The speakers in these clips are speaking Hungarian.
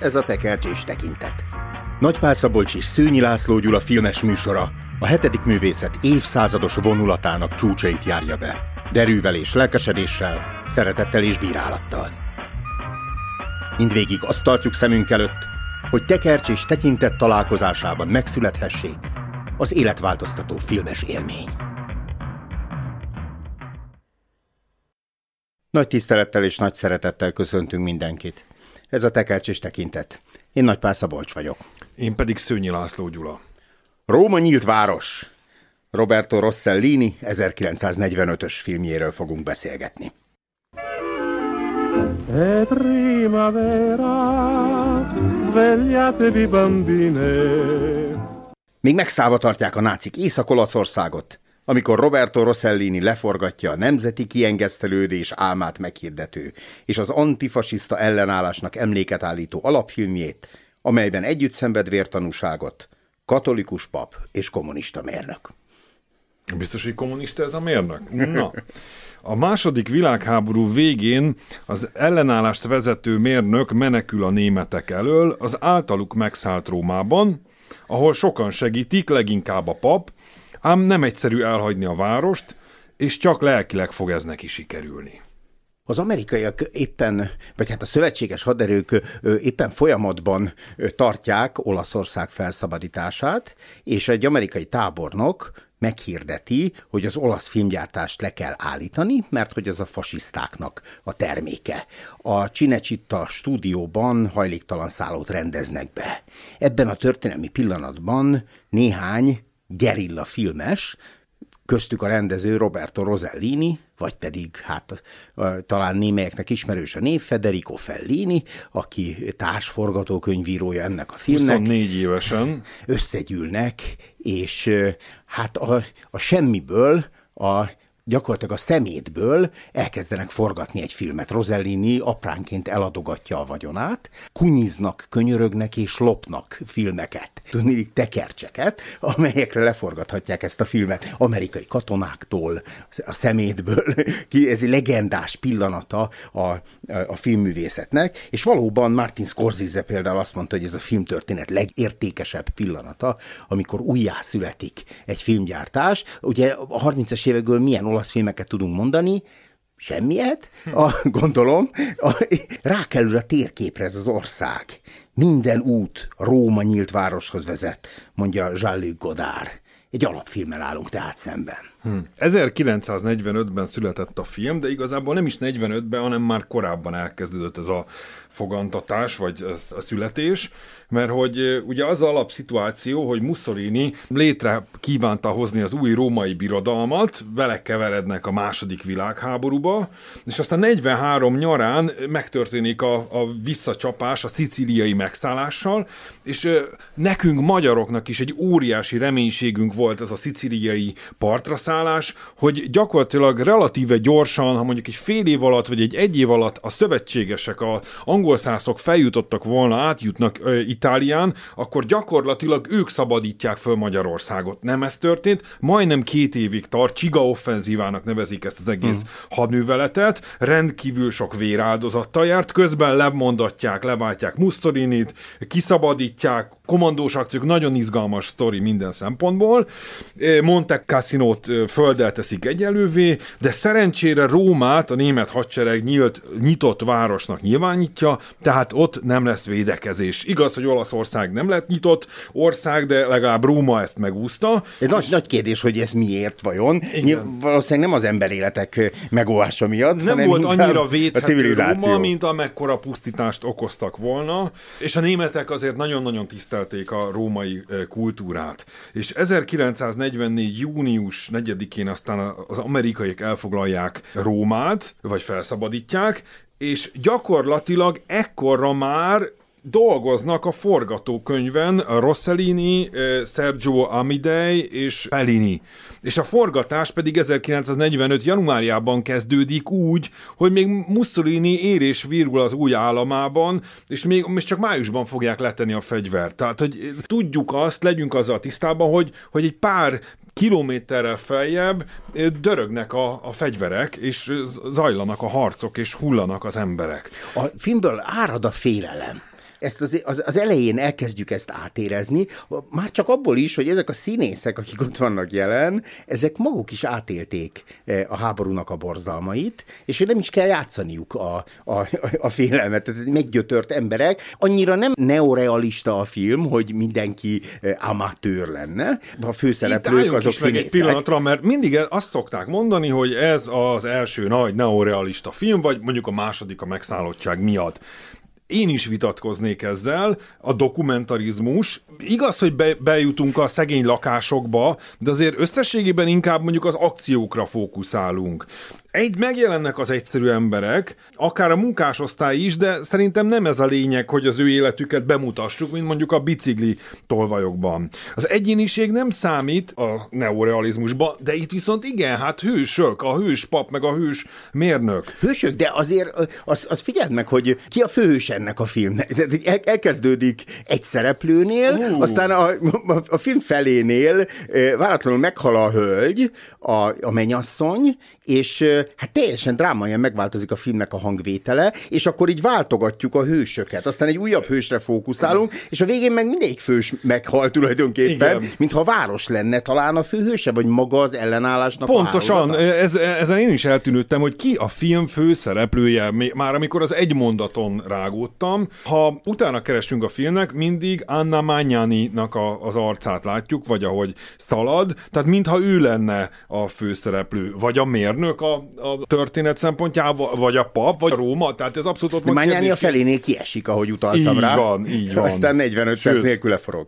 ez a tekercsés tekintet. Nagypál Szabolcs és Szőnyi László Gyula filmes műsora a hetedik művészet évszázados vonulatának csúcsait járja be. Derűvel és lelkesedéssel, szeretettel és bírálattal. Mindvégig azt tartjuk szemünk előtt, hogy tekercs és tekintet találkozásában megszülethessék az életváltoztató filmes élmény. Nagy tisztelettel és nagy szeretettel köszöntünk mindenkit. Ez a tekercs és tekintet. Én Nagypál Szabolcs vagyok. Én pedig Szőnyi László Gyula. Róma nyílt város. Roberto Rossellini 1945-ös filmjéről fogunk beszélgetni. E primavera, svegliatevi bambine. Még megszállva tartják a nácik Észak-Olaszországot, amikor Roberto Rossellini leforgatja a nemzeti kiengesztelődés álmát meghirdető és az antifasiszta ellenállásnak emléket állító alapfilmjét, amelyben együtt szenved vértanúságot, katolikus pap és kommunista mérnök. Biztos, hogy kommunista ez a mérnök? Na, a második világháború végén az ellenállást vezető mérnök menekül a németek elől az általuk megszállt Rómában, ahol sokan segítik, leginkább a pap, ám nem egyszerű elhagyni a várost, és csak lelkileg fog ez neki sikerülni. Az amerikaiak éppen, vagy hát a szövetséges haderők éppen folyamatban tartják Olaszország felszabadítását, és egy amerikai tábornok meghirdeti, hogy az olasz filmgyártást le kell állítani, mert hogy az a fasisztáknak a terméke. A Cinecitta stúdióban hajléktalan szállót rendeznek be. Ebben a történelmi pillanatban néhány gerilla filmes, köztük a rendező Roberto Rosellini, vagy pedig hát talán némelyeknek ismerős a név, Federico Fellini, aki társforgatókönyvírója ennek a filmnek. 24 évesen. Összegyűlnek, és hát a, a semmiből a gyakorlatilag a szemétből elkezdenek forgatni egy filmet. Rosellini apránként eladogatja a vagyonát, kunyiznak, könyörögnek és lopnak filmeket, tudni tekercseket, amelyekre leforgathatják ezt a filmet amerikai katonáktól, a szemétből. Ez egy legendás pillanata a, a, a filmművészetnek, és valóban Martin Scorsese például azt mondta, hogy ez a filmtörténet legértékesebb pillanata, amikor újjá születik egy filmgyártás. Ugye a 30-as évekből milyen olasz filmeket tudunk mondani, semmiet, a, gondolom, a, rákerül a térképre ez az ország. Minden út Róma nyílt városhoz vezet, mondja Jean-Luc Godard. Egy alapfilmmel állunk tehát szemben. Hmm. 1945-ben született a film, de igazából nem is 45-ben, hanem már korábban elkezdődött ez a fogantatás, vagy a születés, mert hogy ugye az alapszituáció, hogy Mussolini létre kívánta hozni az új római birodalmat, vele keverednek a második világháborúba, és aztán 43 nyarán megtörténik a, a visszacsapás a szicíliai megszállással, és nekünk magyaroknak is egy óriási reménységünk volt ez a szicíliai partra szállás, hogy gyakorlatilag relatíve gyorsan, ha mondjuk egy fél év alatt, vagy egy egy év alatt a szövetségesek, a angol szászok feljutottak volna, átjutnak Itálián, akkor gyakorlatilag ők szabadítják föl Magyarországot. Nem ez történt, majdnem két évig tart, Csiga offenzívának nevezik ezt az egész uh-huh. hadműveletet, rendkívül sok véráldozattal járt, közben lemondatják, leváltják Mussolinit, kiszabadítják, komandós akciók, nagyon izgalmas sztori minden szempontból. Monte Cassinót földdel teszik egyelővé, de szerencsére Rómát a német hadsereg nyílt, nyitott városnak nyilvánítja, tehát ott nem lesz védekezés. Igaz, hogy Olaszország nem lett nyitott ország, de legalább Róma ezt megúszta. Egy nagy, nagy kérdés, hogy ez miért vajon. Igen. Valószínűleg nem az emberéletek megóvása miatt, Nem volt annyira védhető Róma, mint amekkora pusztítást okoztak volna, és a németek azért nagyon-nagyon tisztelték a római kultúrát. És 1944. június 4-én aztán az amerikaiak elfoglalják Rómát, vagy felszabadítják, és gyakorlatilag ekkorra már dolgoznak a forgatókönyven Rossellini, Sergio Amidei és Fellini. És a forgatás pedig 1945. januárjában kezdődik úgy, hogy még Mussolini ér és virgul az új államában, és még, még csak májusban fogják letenni a fegyvert. Tehát, hogy tudjuk azt, legyünk azzal tisztában, hogy, hogy egy pár kilométerrel feljebb dörögnek a, a fegyverek, és zajlanak a harcok, és hullanak az emberek. A filmből árad a félelem ezt az, az, az elején elkezdjük ezt átérezni, már csak abból is, hogy ezek a színészek, akik ott vannak jelen, ezek maguk is átélték a háborúnak a borzalmait, és hogy nem is kell játszaniuk a, a, a félelmet, tehát meggyötört emberek. Annyira nem neorealista a film, hogy mindenki amatőr lenne. A főszereplők azok is meg egy pillanatra, mert mindig azt szokták mondani, hogy ez az első nagy neorealista film, vagy mondjuk a második a megszállottság miatt én is vitatkoznék ezzel, a dokumentarizmus. Igaz, hogy be, bejutunk a szegény lakásokba, de azért összességében inkább mondjuk az akciókra fókuszálunk. Egy megjelennek az egyszerű emberek, akár a munkásosztály is, de szerintem nem ez a lényeg, hogy az ő életüket bemutassuk, mint mondjuk a bicikli tolvajokban. Az egyéniség nem számít a neorealizmusban, de itt viszont igen, hát hősök, a hős pap, meg a hős mérnök. Hősök, de azért az, az figyeld meg, hogy ki a főhős ennek a filmnek. El, elkezdődik egy szereplőnél, uh. aztán a, a, a film felénél váratlanul meghal a hölgy, a, a menyasszony, és hát teljesen drámaian megváltozik a filmnek a hangvétele, és akkor így váltogatjuk a hősöket. Aztán egy újabb hősre fókuszálunk, és a végén meg mindegyik fős meghal tulajdonképpen, Igen. mintha város lenne talán a főhőse, vagy maga az ellenállásnak Pontosan, ez, ezen én is eltűnődtem, hogy ki a film főszereplője, már amikor az egy mondaton rágódtam. Ha utána keresünk a filmnek, mindig Anna Magnani-nak a, az arcát látjuk, vagy ahogy szalad, tehát mintha ő lenne a főszereplő, vagy a mérnök a, a történet szempontjából, vagy a pap, vagy a Róma, tehát ez abszolút ott van Mányáni a felénél kiesik, ahogy utaltam így rá. van, így van. Aztán 45 Sőt, perc nélküle forog.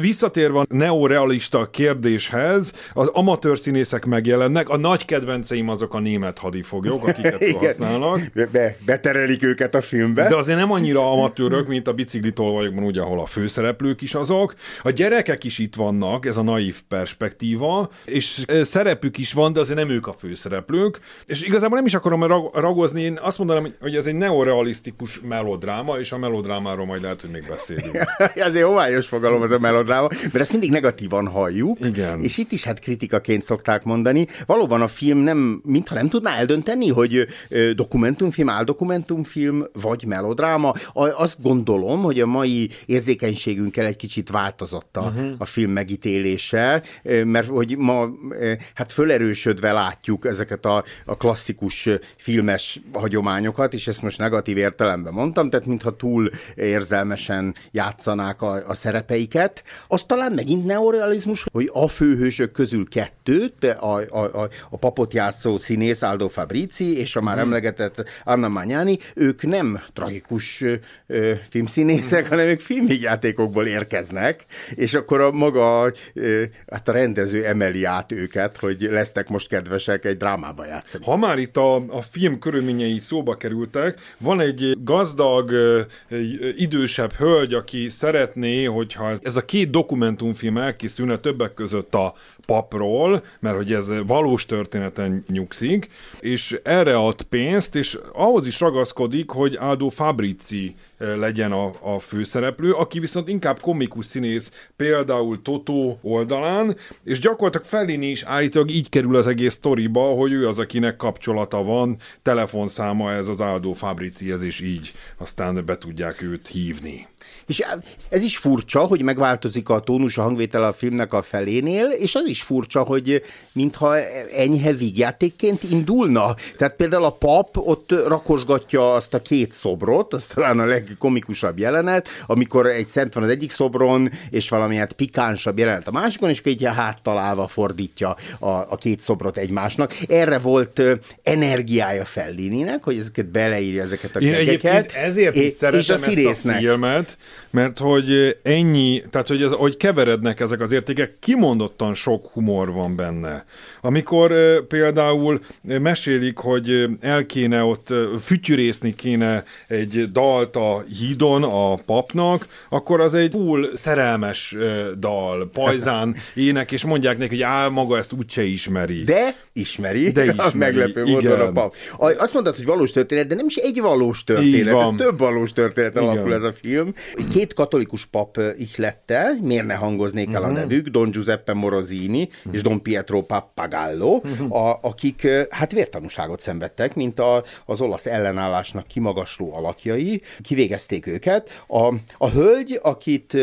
Visszatérve a neorealista kérdéshez, az amatőr színészek megjelennek, a nagy kedvenceim azok a német hadifoglyok, akiket használnak. Be, beterelik őket a filmbe. De azért nem annyira amatőrök, mint a bicikli tolvajokban, ugye, ahol a főszereplők is azok. A gyerekek is itt vannak, ez a naív perspektíva, és szerepük is van, de azért nem ők a főszereplők. És igazából nem is akarom ragozni, én azt mondanám, hogy ez egy neorealisztikus melodráma, és a melodrámáról majd lehet, hogy még beszélünk. egy homályos fogalom az a melodráma, mert ezt mindig negatívan halljuk. Igen. És itt is hát kritikaként szokták mondani. Valóban a film nem, mintha nem tudná eldönteni, hogy dokumentumfilm, áldokumentumfilm, vagy melodráma. Azt gondolom, hogy a mai érzékenységünkkel egy kicsit változott a, uh-huh. a film megítélése, mert hogy ma hát fölerősödve látjuk ezeket a a klasszikus filmes hagyományokat, és ezt most negatív értelemben mondtam, tehát mintha túl érzelmesen játszanák a, a szerepeiket. Az talán megint neorealizmus, hogy a főhősök közül kettőt, a, a, a, a papot játszó színész Aldo Fabrici és a már hmm. emlegetett Anna Magnani, ők nem tragikus ö, filmszínészek, hmm. hanem ők filmjátékokból érkeznek, és akkor a maga, ö, hát a rendező emeli át őket, hogy lesztek most kedvesek egy drámába játszani. Ha már itt a, a film körülményei szóba kerültek, van egy gazdag, idősebb hölgy, aki szeretné, hogyha ez a két dokumentumfilm elkészülne többek között a papról, mert hogy ez valós történeten nyugszik, és erre ad pénzt, és ahhoz is ragaszkodik, hogy Aldo Fabrici legyen a, a főszereplő, aki viszont inkább komikus színész, például Totó oldalán, és gyakorlatilag Fellini is állítólag így kerül az egész sztoriba, hogy ő az, akinek kapcsolata van, telefonszáma ez az Aldo Fabricihez, és így aztán be tudják őt hívni. És ez is furcsa, hogy megváltozik a tónus, a hangvétel a filmnek a felénél, és az is furcsa, hogy mintha enyhe vígjátékként indulna. Tehát például a pap ott rakosgatja azt a két szobrot, az talán a legkomikusabb jelenet, amikor egy szent van az egyik szobron, és valamilyen hát pikánsabb jelenet a másikon, és akkor így háttalálva fordítja a, a két szobrot egymásnak. Erre volt energiája Fellininek, hogy ezeket beleírja ezeket a kegeket. ezért is és, és a ezt a filmet, mert hogy ennyi, tehát hogy, ez, hogy keverednek ezek az értékek, kimondottan sok humor van benne. Amikor például mesélik, hogy el kéne ott fütyűrészni kéne egy dalt a hídon a papnak, akkor az egy túl szerelmes dal, pajzán ének, és mondják neki, hogy á, maga ezt úgyse ismeri. De ismeri, de ismeri. meglepő módon a pap. Azt mondtad, hogy valós történet, de nem is egy valós történet, ez több valós történet alapul ez a film, Két katolikus pap ihlette, miért ne hangoznék el a mhm. nevük, Don Giuseppe Morosini és Don Pietro Pappagallo, mhm. a, akik hát vértanúságot szenvedtek, mint a, az olasz ellenállásnak kimagasló alakjai, kivégezték őket. A, a hölgy, akit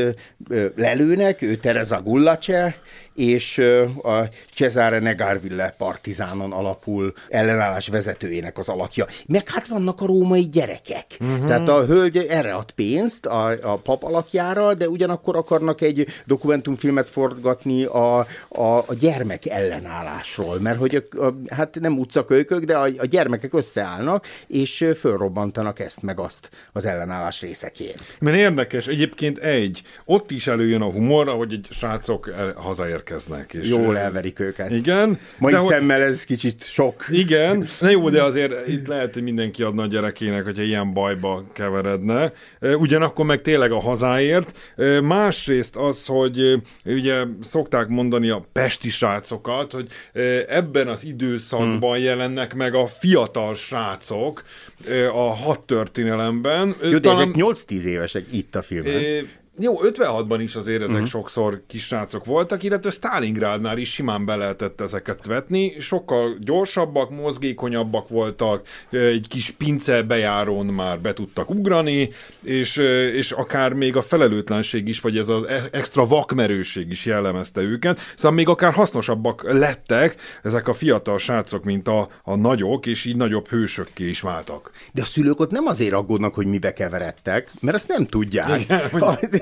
lelőnek, ő Teresa Gullace, és a Cesare Negarville partizánon alapul ellenállás vezetőjének az alakja. Meg hát vannak a római gyerekek. Uh-huh. Tehát a hölgy erre ad pénzt a, a pap alakjára, de ugyanakkor akarnak egy dokumentumfilmet forgatni a, a, a gyermek ellenállásról, mert hogy a, a, hát nem utcakölykök, de a, a gyermekek összeállnak, és fölrobbantanak ezt meg azt az ellenállás részeként. Mert érdekes, egyébként egy, ott is előjön a humor, ahogy egy srácok hazaér érkeznek. És Jól elverik őket. Igen. Mai de szemmel hogy... ez kicsit sok. Igen. Na jó, de azért itt lehet, hogy mindenki adna a gyerekének, hogyha ilyen bajba keveredne. Ugyanakkor meg tényleg a hazáért. Másrészt az, hogy ugye szokták mondani a pesti srácokat, hogy ebben az időszakban hmm. jelennek meg a fiatal srácok a hat történelemben. Jó, de Talán... ezek 8-10 évesek itt a filmben. Jó, 56-ban is azért ezek uh-huh. sokszor kisrácok voltak, illetve Stalingrádnál is simán be lehetett ezeket vetni. Sokkal gyorsabbak, mozgékonyabbak voltak, egy kis pince bejárón már be tudtak ugrani, és, és akár még a felelőtlenség is, vagy ez az e- extra vakmerőség is jellemezte őket. Szóval még akár hasznosabbak lettek ezek a fiatal srácok, mint a, a nagyok, és így nagyobb hősökké is váltak. De a szülők ott nem azért aggódnak, hogy mibe keveredtek, mert azt nem tudják. Igen,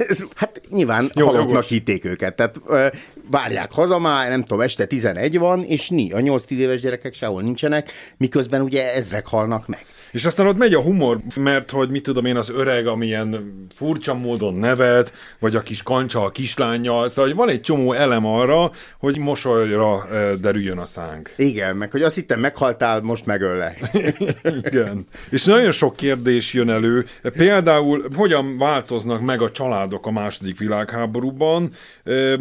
ez, hát nyilván Jó, halottnak jogos. hitték őket, tehát várják haza már, nem tudom, este 11 van, és ni, a 8-10 éves gyerekek sehol nincsenek, miközben ugye ezrek halnak meg. És aztán ott megy a humor, mert hogy mit tudom én, az öreg, amilyen furcsa módon nevet, vagy a kis kancsa a kislányjal, szóval hogy van egy csomó elem arra, hogy mosolyra derüljön a szánk. Igen, meg hogy azt hittem meghaltál, most megöllek. Igen. És nagyon sok kérdés jön elő. Például, hogyan változnak meg a családok a második világháborúban.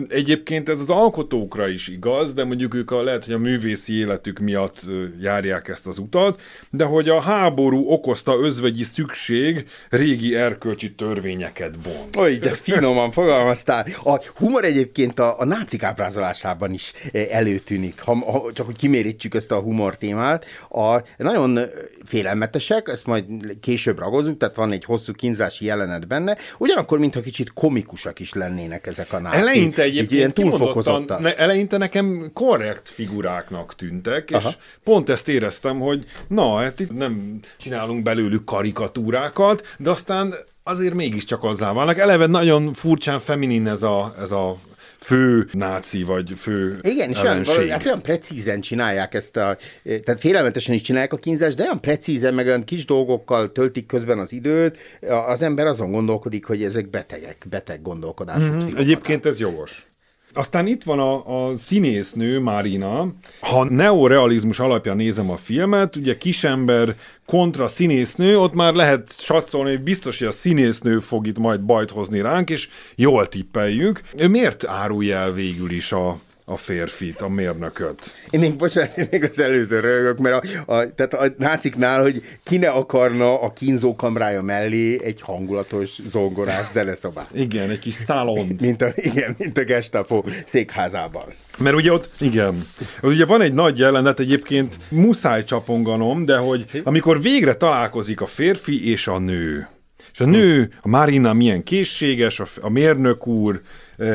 Egyébként ez az alkotókra is igaz, de mondjuk ők a, lehet, hogy a művészi életük miatt járják ezt az utat, de hogy a háború okozta özvegyi szükség régi erkölcsi törvényeket bont. Oly, de finoman fogalmaztál. A humor egyébként a, a nácik ábrázolásában is előtűnik, ha, ha, csak hogy kimérítsük ezt a humor témát. A, nagyon félelmetesek, ezt majd később ragozunk, tehát van egy hosszú kínzási jelenet benne, ugyanakkor, mintha kicsit komikusak is lennének ezek a nácik. Eleinte egyébként ilyen túlfokozottan. Ne, eleinte nekem korrekt figuráknak tűntek, Aha. és pont ezt éreztem, hogy na, hát itt nem csinálunk belőlük karikatúrákat, de aztán azért mégiscsak azzá válnak. Eleve nagyon furcsán feminin ez a, ez a fő náci, vagy fő Igen, és olyan, valahogy, hát olyan precízen csinálják ezt a, tehát félelmetesen is csinálják a kínzást, de olyan precízen, meg olyan kis dolgokkal töltik közben az időt, az ember azon gondolkodik, hogy ezek betegek, beteg gondolkodású mm-hmm. Egyébként ez jogos. Aztán itt van a, a színésznő, Marina. Ha neorealizmus alapján nézem a filmet, ugye kisember kontra színésznő, ott már lehet satszolni, hogy biztos, hogy a színésznő fog itt majd bajt hozni ránk, és jól tippeljük. Ő miért árulja el végül is a, a férfit, a mérnököt. Én még, bocsánat, én még az előző rögök, mert a, a, tehát a náciknál, hogy ki ne akarna a kínzókamrája mellé egy hangulatos zongorás zeneszobát. Igen, egy kis szalon. Mint a, igen, mint a Gestapo székházában. Mert ugye ott, igen, ugye van egy nagy jelenet, egyébként muszáj csaponganom, de hogy amikor végre találkozik a férfi és a nő, és a nő, a Marina milyen készséges, a, a mérnök úr,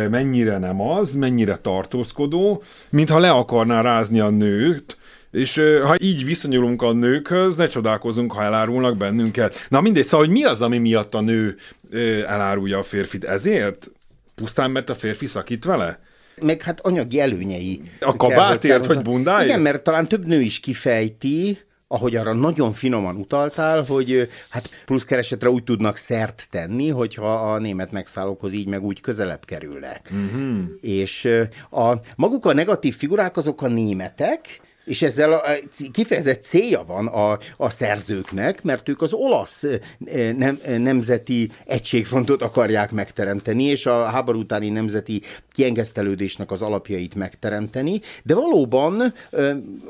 mennyire nem az, mennyire tartózkodó, mintha le akarná rázni a nőt, és ha így viszonyulunk a nőkhöz, ne csodálkozunk, ha elárulnak bennünket. Na mindegy, szóval, hogy mi az, ami miatt a nő elárulja a férfit? Ezért? Pusztán, mert a férfi szakít vele? Meg hát anyagi előnyei. A kabátért, vagy bundáért? Igen, mert talán több nő is kifejti, ahogy arra nagyon finoman utaltál, hogy hát pluszkeresetre úgy tudnak szert tenni, hogyha a német megszállókhoz így meg úgy közelebb kerülnek. Uh-huh. És a, maguk a negatív figurák azok a németek, és ezzel a kifejezett célja van a, a szerzőknek, mert ők az olasz nem, nemzeti egységfrontot akarják megteremteni, és a háború utáni nemzeti kiengesztelődésnek az alapjait megteremteni, de valóban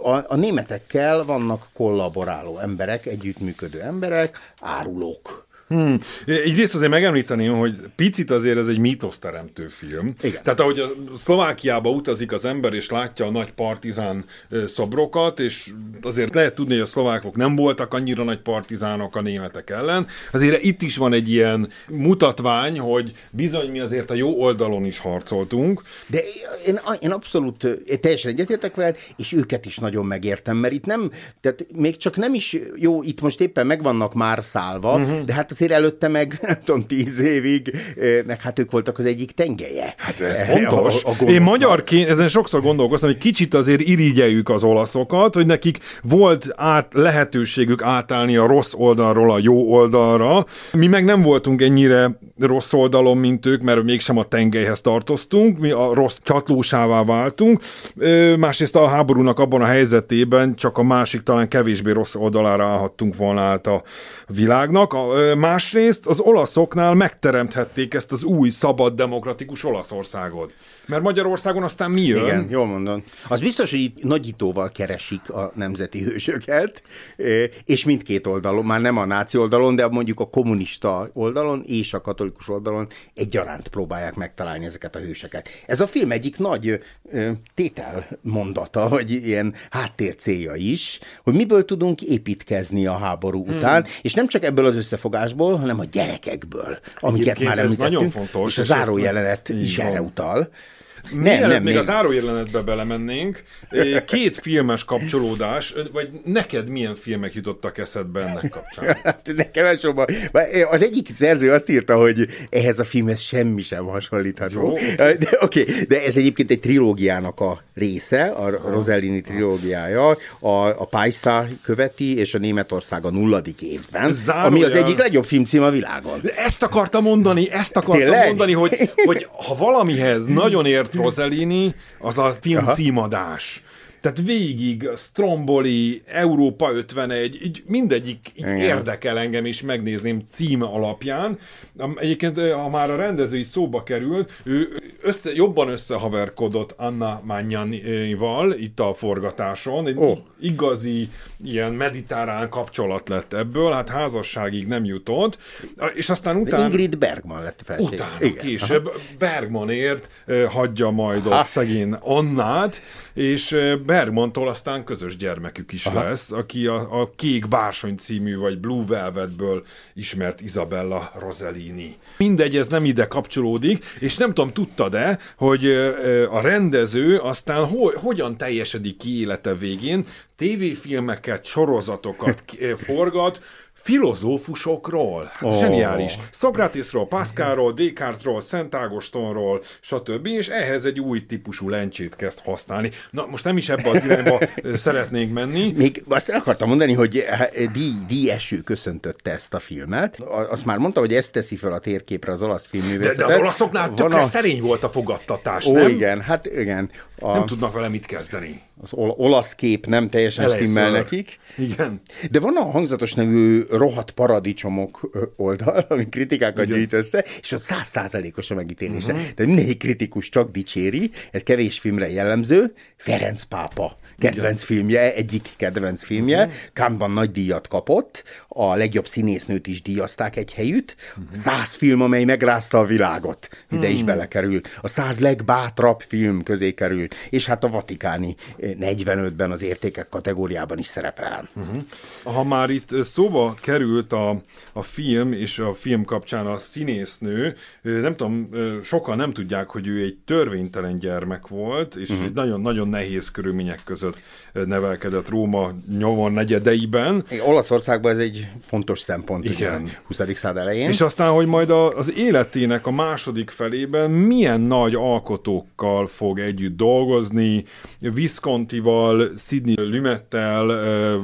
a, a németekkel vannak kollaboráló emberek, együttműködő emberek, árulók Hmm. Egyrészt azért megemlíteném, hogy picit azért ez egy mítoszteremtő film. Igen. Tehát ahogy a Szlovákiába utazik az ember, és látja a nagy partizán szobrokat, és azért lehet tudni, hogy a szlovákok nem voltak annyira nagy partizánok a németek ellen. Azért itt is van egy ilyen mutatvány, hogy bizony mi azért a jó oldalon is harcoltunk. De én, én abszolút én teljesen egyetértek veled, és őket is nagyon megértem, mert itt nem, tehát még csak nem is jó, itt most éppen meg vannak már szálva, uh-huh. de hát azért előtte meg, nem tudom, tíz évig, meg hát ők voltak az egyik tengelye. Hát ez fontos. A, a Én magyarként ezen sokszor gondolkoztam, hogy kicsit azért irigyeljük az olaszokat, hogy nekik volt át, lehetőségük átállni a rossz oldalról a jó oldalra. Mi meg nem voltunk ennyire rossz oldalon, mint ők, mert mégsem a tengelyhez tartoztunk, mi a rossz csatlósává váltunk. Másrészt a háborúnak abban a helyzetében csak a másik talán kevésbé rossz oldalára állhattunk volna át a világnak. A, másrészt az olaszoknál megteremthették ezt az új, szabad, demokratikus Olaszországot. Mert Magyarországon aztán mi jön? Igen, jól mondod. Az biztos, hogy itt nagyítóval keresik a nemzeti hősöket, és mindkét oldalon, már nem a náci oldalon, de mondjuk a kommunista oldalon és a katolikus oldalon egyaránt próbálják megtalálni ezeket a hőseket. Ez a film egyik nagy tételmondata, vagy ilyen háttér célja is, hogy miből tudunk építkezni a háború hmm. után, és nem csak ebből az összefogásból, hanem a gyerekekből, amiket Egyébként már említettünk, nagyon fontos, és a zárójelenet is erre utal. Nem, Mielőtt nem, még még az zárójelenetbe belemennénk, két filmes kapcsolódás, vagy neked milyen filmek jutottak eszedbe ennek kapcsán? Hát nekem elsősorban, az egyik szerző azt írta, hogy ehhez a filmhez semmi sem hasonlítható. Okay. De, okay, de ez egyébként egy trilógiának a része, a Rosellini trilógiája, a, a Paisa követi, és a Németország a nulladik évben, Zárójel... ami az egyik legjobb filmcím a világon. De ezt akartam mondani, ezt akartam Tényleg? mondani, hogy, hogy ha valamihez nagyon ért Rosellini, az a film Aha. címadás. Tehát végig Stromboli, Európa 51, így mindegyik így érdekel engem, és megnézném cím alapján. Egyébként, ha már a rendező így szóba került, ő össze, jobban összehaverkodott Anna Magnanival itt a forgatáson. Egy oh. igazi ilyen mediterrán kapcsolat lett ebből, hát házasságig nem jutott. És aztán utána... Ingrid Bergman lett felségem. Utána Igen. később. Bergmanért hagyja majd a szegény Annát, és eh, Bergmantól aztán közös gyermekük is Aha. lesz, aki a, a Kék Bársony című, vagy Blue Velvetből ismert Isabella Rosellini. Mindegy, ez nem ide kapcsolódik, és nem tudom, tudtad-e, hogy a rendező aztán ho, hogyan teljesedik ki élete végén, tévéfilmeket, sorozatokat forgat, filozófusokról. Hát oh. Zseniális. Szokratészról, Pascalról, Descartesról, Szent Ágostonról, stb. És ehhez egy új típusú lencsét kezd használni. Na, most nem is ebbe az irányba szeretnénk menni. Még azt akartam mondani, hogy eh, díj, díj eső köszöntötte ezt a filmet. Azt már mondta, hogy ezt teszi fel a térképre az olasz filmművészetet. De, de az olaszoknál tökre a... szerény volt a fogadtatás, Ó, nem? igen, hát igen. A... Nem tudnak vele mit kezdeni az olasz kép nem teljesen Elejször. stimmel nekik. Igen. De van a hangzatos nevű rohadt paradicsomok oldal, ami kritikákat gyűjt össze, és ott százszázalékos a megítélése. Uh-huh. Tehát mindegyik kritikus csak dicséri, ez kevés filmre jellemző, Ferenc pápa kedvenc filmje, egyik kedvenc filmje, uh-huh. Cannes-ban nagy díjat kapott, a legjobb színésznőt is díjazták egy helyütt, uh-huh. száz film, amely megrázta a világot, ide uh-huh. is belekerült, a száz legbátrabb film közé került, és hát a Vatikáni 45-ben az értékek kategóriában is szerepel. Uh-huh. Ha már itt szóba került a, a film, és a film kapcsán a színésznő, nem tudom, sokan nem tudják, hogy ő egy törvénytelen gyermek volt, és uh-huh. nagyon-nagyon nehéz körülmények között nevelkedett Róma nyomon negyedeiben. Olaszországban ez egy fontos szempont Igen. Ugye, 20. század elején. És aztán, hogy majd a, az életének a második felében milyen nagy alkotókkal fog együtt dolgozni, Viscontival, Sidney Lumettel,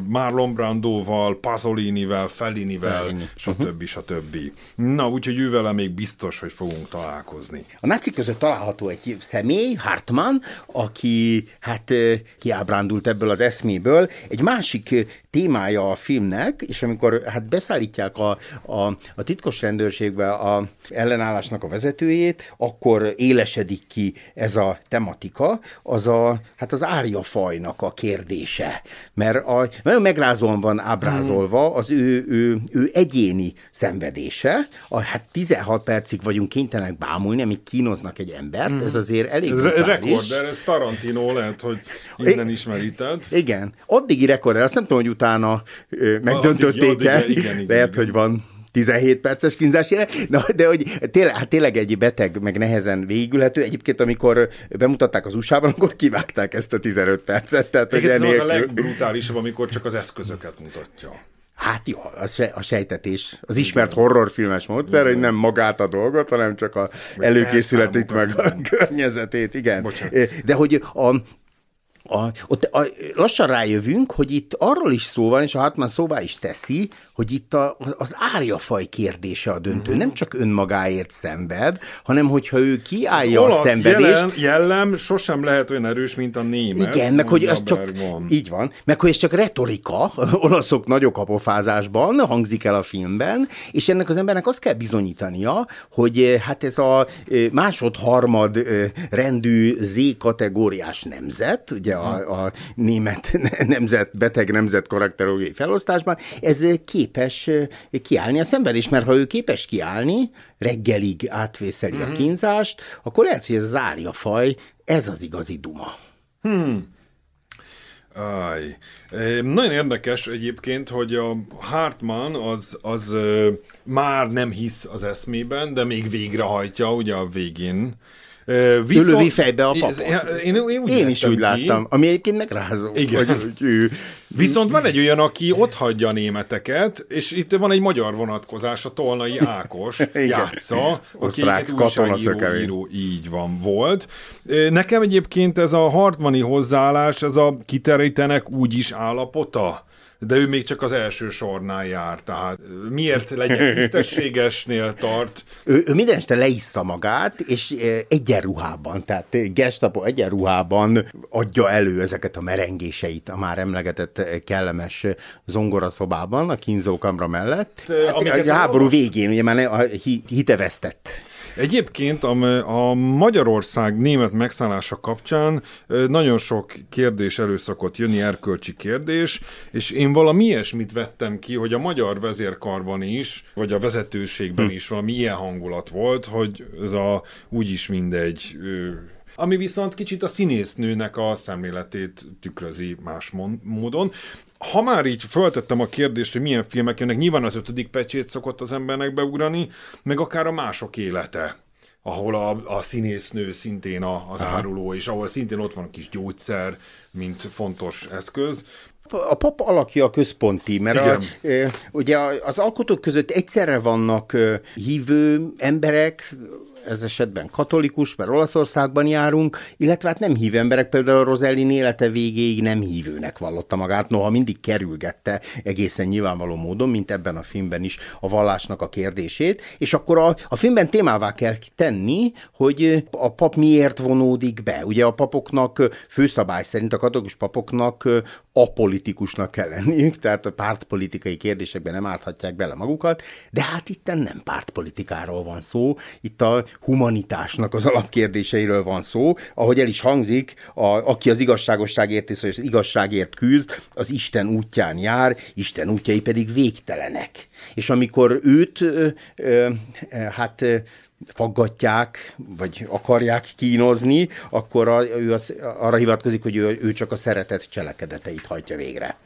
Marlon Brandoval, Pasolinivel, Fellinivel, Fellini. stb. Uh-huh. stb. Na, úgyhogy ővele még biztos, hogy fogunk találkozni. A nácik között található egy személy, Hartmann, aki hát kiábrándult ebből az eszméből. Egy másik témája a filmnek, és amikor hát beszállítják a, a, a titkos rendőrségbe a ellenállásnak a vezetőjét, akkor élesedik ki ez a tematika, az a, hát az árjafajnak a kérdése. Mert a, nagyon megrázóan van ábrázolva az ő, ő, ő egyéni szenvedése. A, hát 16 percig vagyunk kénytelenek bámulni, amíg kínoznak egy embert, ez azért elég Ez brutális. rekorder, ez Tarantino lehet, hogy innen ismerited. Igen, addigi rekorder, azt nem tudom, hogy utána igen, igen, lehet, igen. hogy van 17 perces kínzás jelenet, de, de hogy tényleg, hát tényleg egy beteg, meg nehezen végülhető. Egyébként, amikor bemutatták az USA-ban, akkor kivágták ezt a 15 percet. Tehát, hogy Egészen az a enélkül- legbrutálisabb, amikor csak az eszközöket mutatja. Hát jó, a, se, a sejtetés, az ismert horrorfilmes módszer, hogy nem magát a dolgot, hanem csak a előkészületét, meg a környezetét, igen. Bocsánat. De hogy a, a, ott a, lassan rájövünk, hogy itt arról is szó van, és a Hartmann szóvá is teszi, hogy itt a, az árjafaj kérdése a döntő. Uh-huh. Nem csak önmagáért szenved, hanem hogyha ő kiállja a olasz szenvedést, jelen, jellem sosem lehet olyan erős, mint a német. igen, meg hogy ez csak, így van, meg hogy ez csak retorika, olaszok nagyok apofázásban hangzik el a filmben, és ennek az embernek azt kell bizonyítania, hogy eh, hát ez a eh, másod-harmad eh, rendű Z-kategóriás nemzet, ugye a, a német nemzet, beteg nemzet karakterológiai felosztásban, ez képes kiállni a szenvedés, mert ha ő képes kiállni, reggelig átvészeli a kínzást, akkor lehet, hogy ez az árjafaj, ez az igazi duma. Aj. E, Nagyon érdekes egyébként, hogy a Hartmann az, az már nem hisz az eszmében, de még végrehajtja, ugye a végén. E, Ő lövi fejbe a papot. Én, én, én, úgy Én is úgy ki. láttam, ami egyébként megrázó, Igen. hogy, hogy ő... Viszont van egy olyan, aki ott hagyja a németeket, és itt van egy magyar vonatkozás, a Tolnai Ákos játsza, aki Osztrák katonaszökevény. újságíró, író, így van, volt. Nekem egyébként ez a Hartmani hozzáállás, ez a kiterítenek úgyis állapota, de ő még csak az első sornál jár, tehát miért legyen tisztességesnél tart, Ő, ő minden este leiszta magát, és egyenruhában, tehát eh, gestapo egyenruhában adja elő ezeket a merengéseit a már emlegetett kellemes zongoraszobában, a kínzókamra mellett. Hát, amiket a háború olvas- végén ugye már ne- Egyébként a, a Magyarország német megszállása kapcsán nagyon sok kérdés elő szokott jönni, erkölcsi kérdés, és én valami ilyesmit vettem ki, hogy a magyar vezérkarban is, vagy a vezetőségben Hm. is valami ilyen hangulat volt, hogy ez a úgyis mindegy ami viszont kicsit a színésznőnek a szemléletét tükrözi más módon. Ha már így föltettem a kérdést, hogy milyen filmek jönnek, nyilván az ötödik pecsét szokott az embernek beugrani, meg akár a mások élete ahol a, a színésznő szintén a, az Aha. áruló, és ahol szintén ott van a kis gyógyszer, mint fontos eszköz. A pap alakja a központi, mert a, ugye az alkotók között egyszerre vannak hívő emberek, ez esetben katolikus, mert Olaszországban járunk, illetve hát nem hívő emberek, például a Rosellini élete végéig nem hívőnek vallotta magát, noha mindig kerülgette egészen nyilvánvaló módon, mint ebben a filmben is a vallásnak a kérdését, és akkor a, a filmben témává kell tenni, hogy a pap miért vonódik be. Ugye a papoknak főszabály szerint, a katolikus papoknak apolitikusnak kell lenniük, tehát a pártpolitikai kérdésekben nem árthatják bele magukat, de hát itt nem pártpolitikáról van szó, itt a humanitásnak az alapkérdéseiről van szó, ahogy el is hangzik, a, aki az igazságosságért és az igazságért küzd, az Isten útján jár, Isten útjai pedig végtelenek. És amikor őt, ö, ö, hát faggatják, vagy akarják kínozni, akkor a, ő az, arra hivatkozik, hogy ő, ő csak a szeretet cselekedeteit hajtja végre.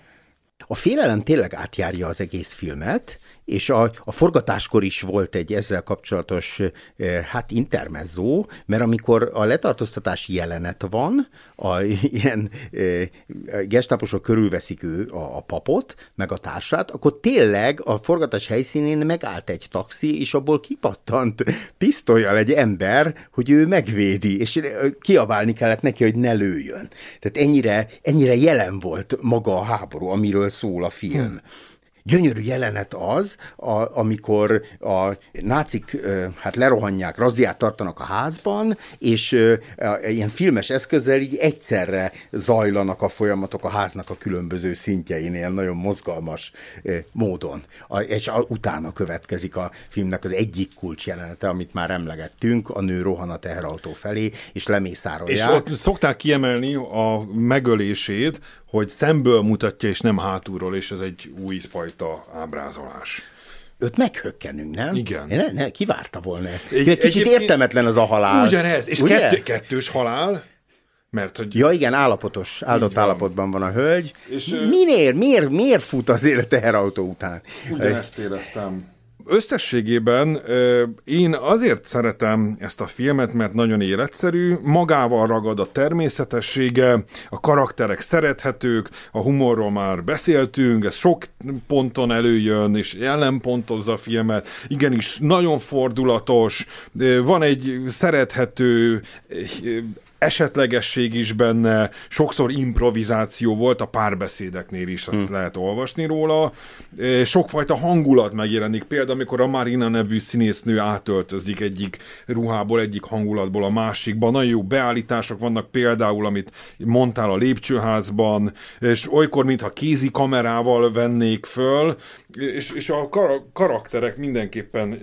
A félelem tényleg átjárja az egész filmet, és a, a forgatáskor is volt egy ezzel kapcsolatos eh, hát intermezzó, mert amikor a letartóztatási jelenet van, a ilyen eh, gestaposok körülveszik ő a, a papot, meg a társát, akkor tényleg a forgatás helyszínén megállt egy taxi, és abból kipattant pisztolyjal egy ember, hogy ő megvédi, és kiabálni kellett neki, hogy ne lőjön. Tehát ennyire, ennyire jelen volt maga a háború, amiről szól a film. Hmm. Gyönyörű jelenet az, a, amikor a nácik hát lerohanják, razziát tartanak a házban, és ilyen filmes eszközzel így egyszerre zajlanak a folyamatok a háznak a különböző szintjein, ilyen nagyon mozgalmas módon. És utána következik a filmnek az egyik kulcs jelenete, amit már emlegettünk, a nő rohan a teherautó felé, és lemészárolják. És ott szokták kiemelni a megölését, hogy szemből mutatja, és nem hátulról, és ez egy új fajta ábrázolás őt meghökkenünk, nem? Igen. Ne, ne, kivárta volna ezt. Egy, egy kicsit értelmetlen az a halál. Ugyanez, és ugye? kettő, kettős halál, mert hogy... Ja igen, állapotos, áldott van. állapotban van a hölgy. És, miért, miért, miért fut azért a teherautó után? Ugyanezt éreztem. Összességében én azért szeretem ezt a filmet, mert nagyon életszerű, magával ragad a természetessége, a karakterek szerethetők, a humorról már beszéltünk, ez sok ponton előjön, és ellenpontozza a filmet, igenis nagyon fordulatos, van egy szerethető esetlegesség is benne, sokszor improvizáció volt, a párbeszédeknél is azt hmm. lehet olvasni róla. Sokfajta hangulat megjelenik, például amikor a Marina nevű színésznő átöltözik egyik ruhából, egyik hangulatból a másikba. Nagyon jó beállítások vannak például, amit mondtál a lépcsőházban, és olykor, mintha kézi kamerával vennék föl, és, és a kar- karakterek mindenképpen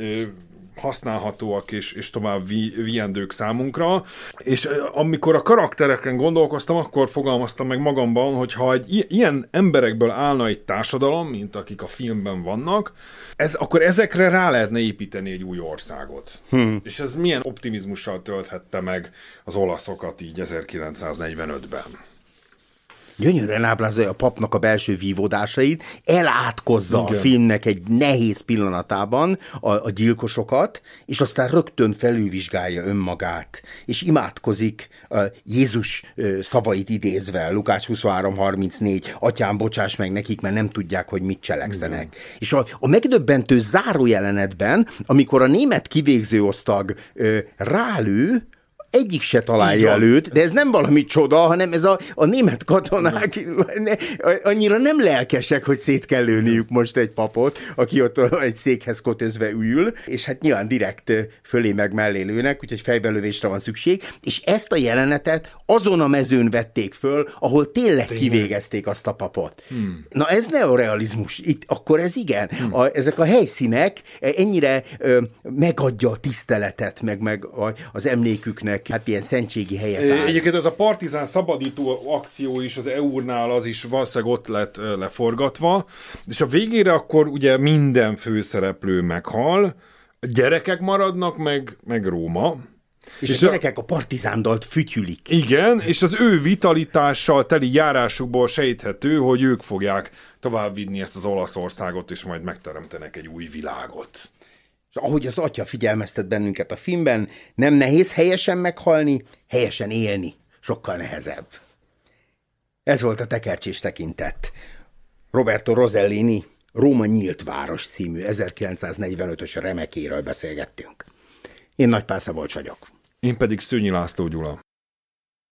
használhatóak és, és tovább vi, viendők számunkra. És amikor a karaktereken gondolkoztam, akkor fogalmaztam meg magamban, hogy ha egy ilyen emberekből állna egy társadalom, mint akik a filmben vannak, ez, akkor ezekre rá lehetne építeni egy új országot. Hmm. És ez milyen optimizmussal tölthette meg az olaszokat így 1945-ben gyönyörűen ábrázolja a papnak a belső vívódásait, elátkozza Igen. a filmnek egy nehéz pillanatában a, a gyilkosokat, és aztán rögtön felülvizsgálja önmagát, és imádkozik a Jézus szavait idézve, Lukács 23.34, atyám, bocsáss meg nekik, mert nem tudják, hogy mit cselekszenek. Igen. És a, a megdöbbentő zárójelenetben, amikor a német kivégző osztag ö, rálő, egyik se találja előtt, de ez nem valami csoda, hanem ez a, a német katonák annyira nem lelkesek, hogy szét kell lőniük most egy papot, aki ott egy székhez kötözve ül, és hát nyilván direkt fölé meg mellé lőnek, úgyhogy fejbelövésre van szükség, és ezt a jelenetet azon a mezőn vették föl, ahol tényleg, tényleg. kivégezték azt a papot. Hmm. Na ez neorealizmus, itt akkor ez igen. Hmm. A, ezek a helyszínek ennyire ö, megadja a tiszteletet, meg, meg a, az emléküknek emberek hát ilyen szentségi helyet áll. Egyébként ez a partizán szabadító akció is az EU-nál az is valószínűleg ott lett leforgatva, és a végére akkor ugye minden főszereplő meghal, gyerekek maradnak, meg, meg Róma, és, és a gyerekek a partizándalt fütyülik. Igen, és az ő vitalitással teli járásukból sejthető, hogy ők fogják továbbvinni ezt az Olaszországot, és majd megteremtenek egy új világot. És ahogy az atya figyelmeztet bennünket a filmben, nem nehéz helyesen meghalni, helyesen élni. Sokkal nehezebb. Ez volt a tekercsés tekintet. Roberto Rosellini Róma nyílt város című 1945-ös remekéről beszélgettünk. Én Nagy Szabolcs vagyok. Én pedig Szőnyi László Gyula.